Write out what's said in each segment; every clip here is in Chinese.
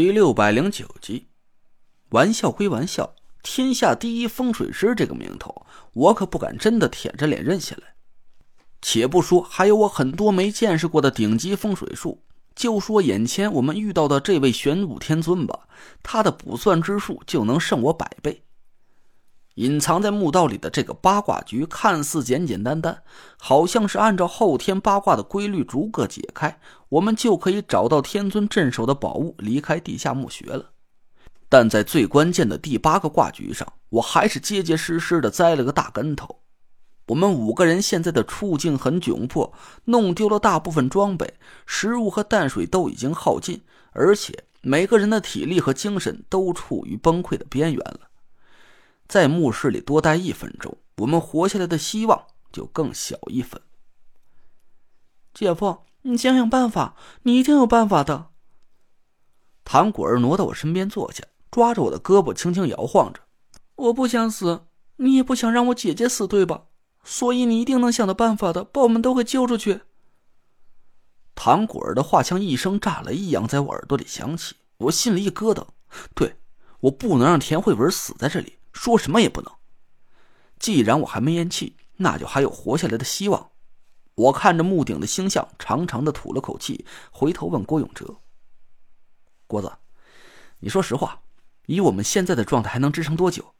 第六百零九集，玩笑归玩笑，天下第一风水师这个名头，我可不敢真的舔着脸认下来。且不说还有我很多没见识过的顶级风水术，就说眼前我们遇到的这位玄武天尊吧，他的卜算之术就能胜我百倍。隐藏在墓道里的这个八卦局看似简简单单，好像是按照后天八卦的规律逐个解开，我们就可以找到天尊镇守的宝物，离开地下墓穴了。但在最关键的第八个卦局上，我还是结结实实的栽了个大跟头。我们五个人现在的处境很窘迫，弄丢了大部分装备，食物和淡水都已经耗尽，而且每个人的体力和精神都处于崩溃的边缘了。在墓室里多待一分钟，我们活下来的希望就更小一分。姐夫，你想想办法，你一定有办法的。唐果儿挪到我身边坐下，抓着我的胳膊轻轻摇晃着。我不想死，你也不想让我姐姐死，对吧？所以你一定能想到办法的，把我们都给救出去。唐果儿的话像一声炸雷一样在我耳朵里响起，我心里一咯噔。对，我不能让田慧文死在这里。说什么也不能。既然我还没咽气，那就还有活下来的希望。我看着墓顶的星象，长长的吐了口气，回头问郭永哲：“郭子，你说实话，以我们现在的状态，还能支撑多久？”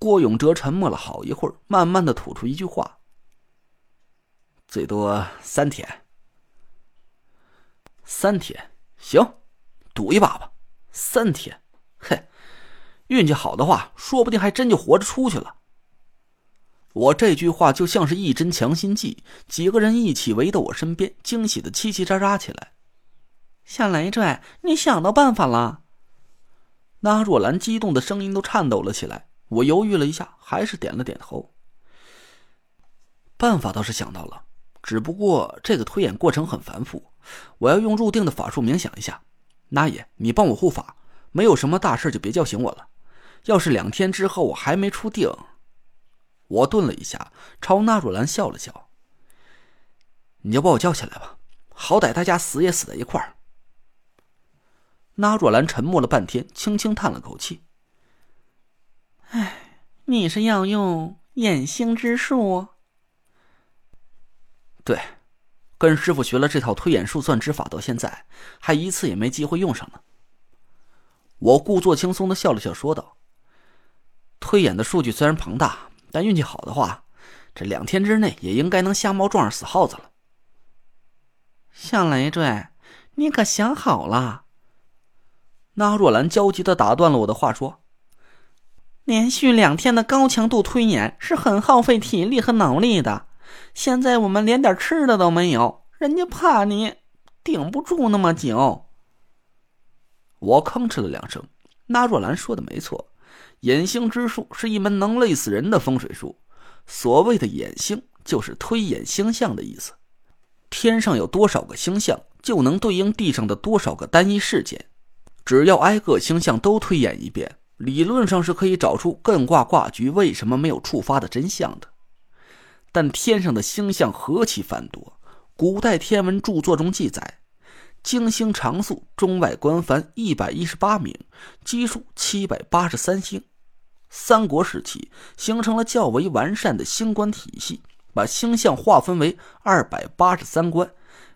郭永哲沉默了好一会儿，慢慢的吐出一句话：“最多三天。”三天，行，赌一把吧。三天，嘿。运气好的话，说不定还真就活着出去了。我这句话就像是一针强心剂，几个人一起围到我身边，惊喜的叽叽喳喳起来。夏雷拽，你想到办法了？那若兰激动的声音都颤抖了起来。我犹豫了一下，还是点了点头。办法倒是想到了，只不过这个推演过程很繁复，我要用入定的法术冥想一下。那也，你帮我护法，没有什么大事就别叫醒我了。要是两天之后我还没出定，我顿了一下，朝纳若兰笑了笑。你就把我叫起来吧，好歹大家死也死在一块儿。纳若兰沉默了半天，轻轻叹了口气：“哎，你是要用眼星之术？”“对，跟师傅学了这套推演术算之法，到现在还一次也没机会用上呢。”我故作轻松的笑了笑，说道。推演的数据虽然庞大，但运气好的话，这两天之内也应该能瞎猫撞上死耗子了。向雷坠，你可想好了？那若兰焦急的打断了我的话，说：“连续两天的高强度推演是很耗费体力和脑力的。现在我们连点吃的都没有，人家怕你顶不住那么久。”我吭哧了两声。那若兰说的没错。眼星之术是一门能累死人的风水术。所谓的眼星，就是推演星象的意思。天上有多少个星象，就能对应地上的多少个单一事件。只要挨个星象都推演一遍，理论上是可以找出艮卦卦局为什么没有触发的真相的。但天上的星象何其繁多，古代天文著作中记载。京星常宿中外官凡一百一十八名，基数七百八十三星。三国时期形成了较为完善的星官体系，把星象划分为二百八十三关，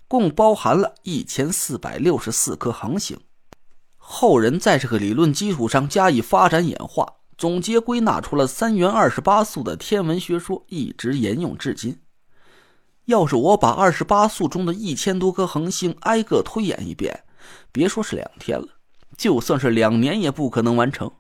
共包含了一千四百六十四颗恒星。后人在这个理论基础上加以发展演化，总结归纳出了三元二十八宿的天文学说，一直沿用至今。要是我把二十八宿中的一千多颗恒星挨个推演一遍，别说是两天了，就算是两年也不可能完成。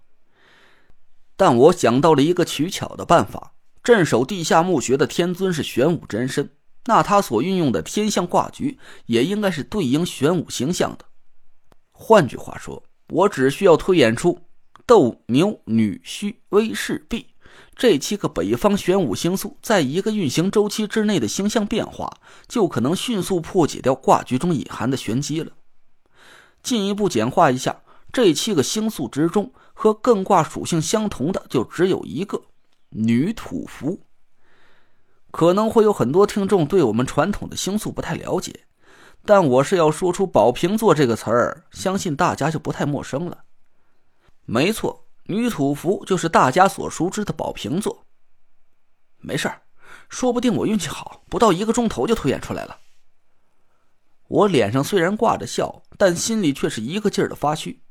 但我想到了一个取巧的办法：镇守地下墓穴的天尊是玄武真身，那他所运用的天象卦局也应该是对应玄武形象的。换句话说，我只需要推演出斗牛女虚威势弼。这七个北方玄武星宿在一个运行周期之内的星象变化，就可能迅速破解掉卦局中隐含的玄机了。进一步简化一下，这七个星宿之中，和艮卦属性相同的就只有一个女土符。可能会有很多听众对我们传统的星宿不太了解，但我是要说出“宝瓶座”这个词儿，相信大家就不太陌生了。没错，女土服就是大家所熟知的宝瓶座。没事，说不定我运气好，不到一个钟头就推演出来了。我脸上虽然挂着笑，但心里却是一个劲儿的发虚。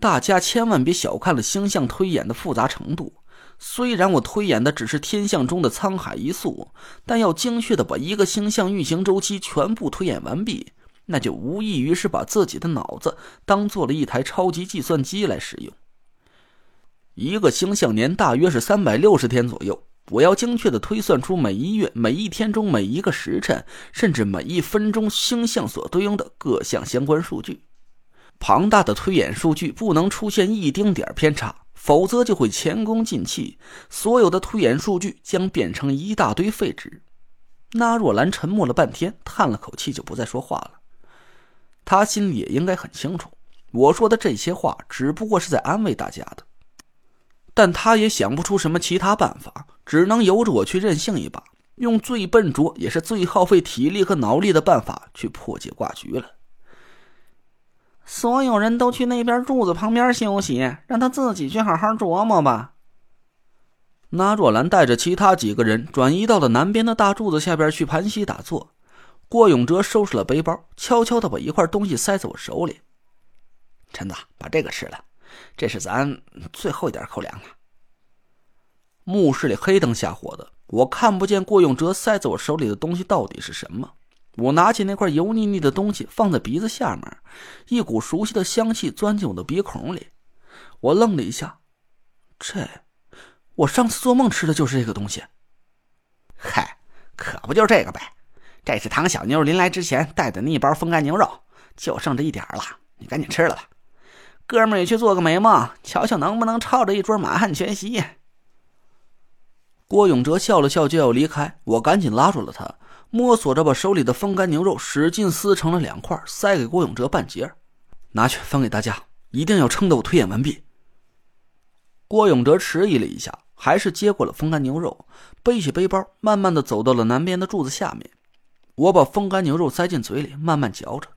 大家千万别小看了星象推演的复杂程度。虽然我推演的只是天象中的沧海一粟，但要精确的把一个星象运行周期全部推演完毕，那就无异于是把自己的脑子当做了一台超级计算机来使用。一个星象年大约是三百六十天左右，我要精确的推算出每一月、每一天中每一个时辰，甚至每一分钟星象所对应的各项相关数据。庞大的推演数据不能出现一丁点偏差。否则就会前功尽弃，所有的推演数据将变成一大堆废纸。那若兰沉默了半天，叹了口气，就不再说话了。他心里也应该很清楚，我说的这些话只不过是在安慰大家的。但他也想不出什么其他办法，只能由着我去任性一把，用最笨拙也是最耗费体力和脑力的办法去破解卦局了。所有人都去那边柱子旁边休息，让他自己去好好琢磨吧。那若兰带着其他几个人转移到了南边的大柱子下边去盘膝打坐。郭永哲收拾了背包，悄悄的把一块东西塞在我手里：“陈子，把这个吃了，这是咱最后一点口粮了。”墓室里黑灯瞎火的，我看不见郭永哲塞在我手里的东西到底是什么。我拿起那块油腻腻的东西，放在鼻子下面，一股熟悉的香气钻进我的鼻孔里。我愣了一下，这，我上次做梦吃的就是这个东西。嗨，可不就是这个呗！这是唐小妞临来之前带的那一包风干牛肉，就剩这一点了，你赶紧吃了吧。哥们也去做个美梦，瞧瞧能不能抄着一桌满汉全席。郭永哲笑了笑就要离开，我赶紧拉住了他。摸索着把手里的风干牛肉使劲撕成了两块，塞给郭永哲半截拿去分给大家，一定要撑得我推演完毕。郭永哲迟疑了一下，还是接过了风干牛肉，背起背包，慢慢的走到了南边的柱子下面。我把风干牛肉塞进嘴里，慢慢嚼着，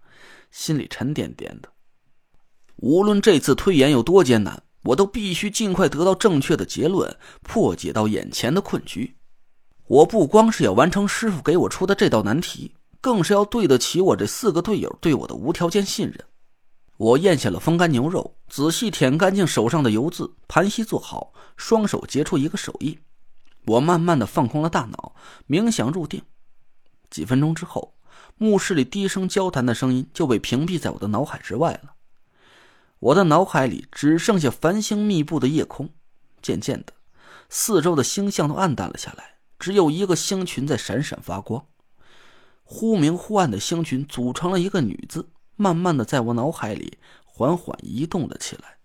心里沉甸甸的。无论这次推演有多艰难，我都必须尽快得到正确的结论，破解到眼前的困局。我不光是要完成师傅给我出的这道难题，更是要对得起我这四个队友对我的无条件信任。我咽下了风干牛肉，仔细舔干净手上的油渍，盘膝坐好，双手结出一个手印。我慢慢的放空了大脑，冥想入定。几分钟之后，墓室里低声交谈的声音就被屏蔽在我的脑海之外了。我的脑海里只剩下繁星密布的夜空，渐渐的，四周的星象都暗淡了下来。只有一个星群在闪闪发光，忽明忽暗的星群组成了一个女字，慢慢的在我脑海里缓缓移动了起来。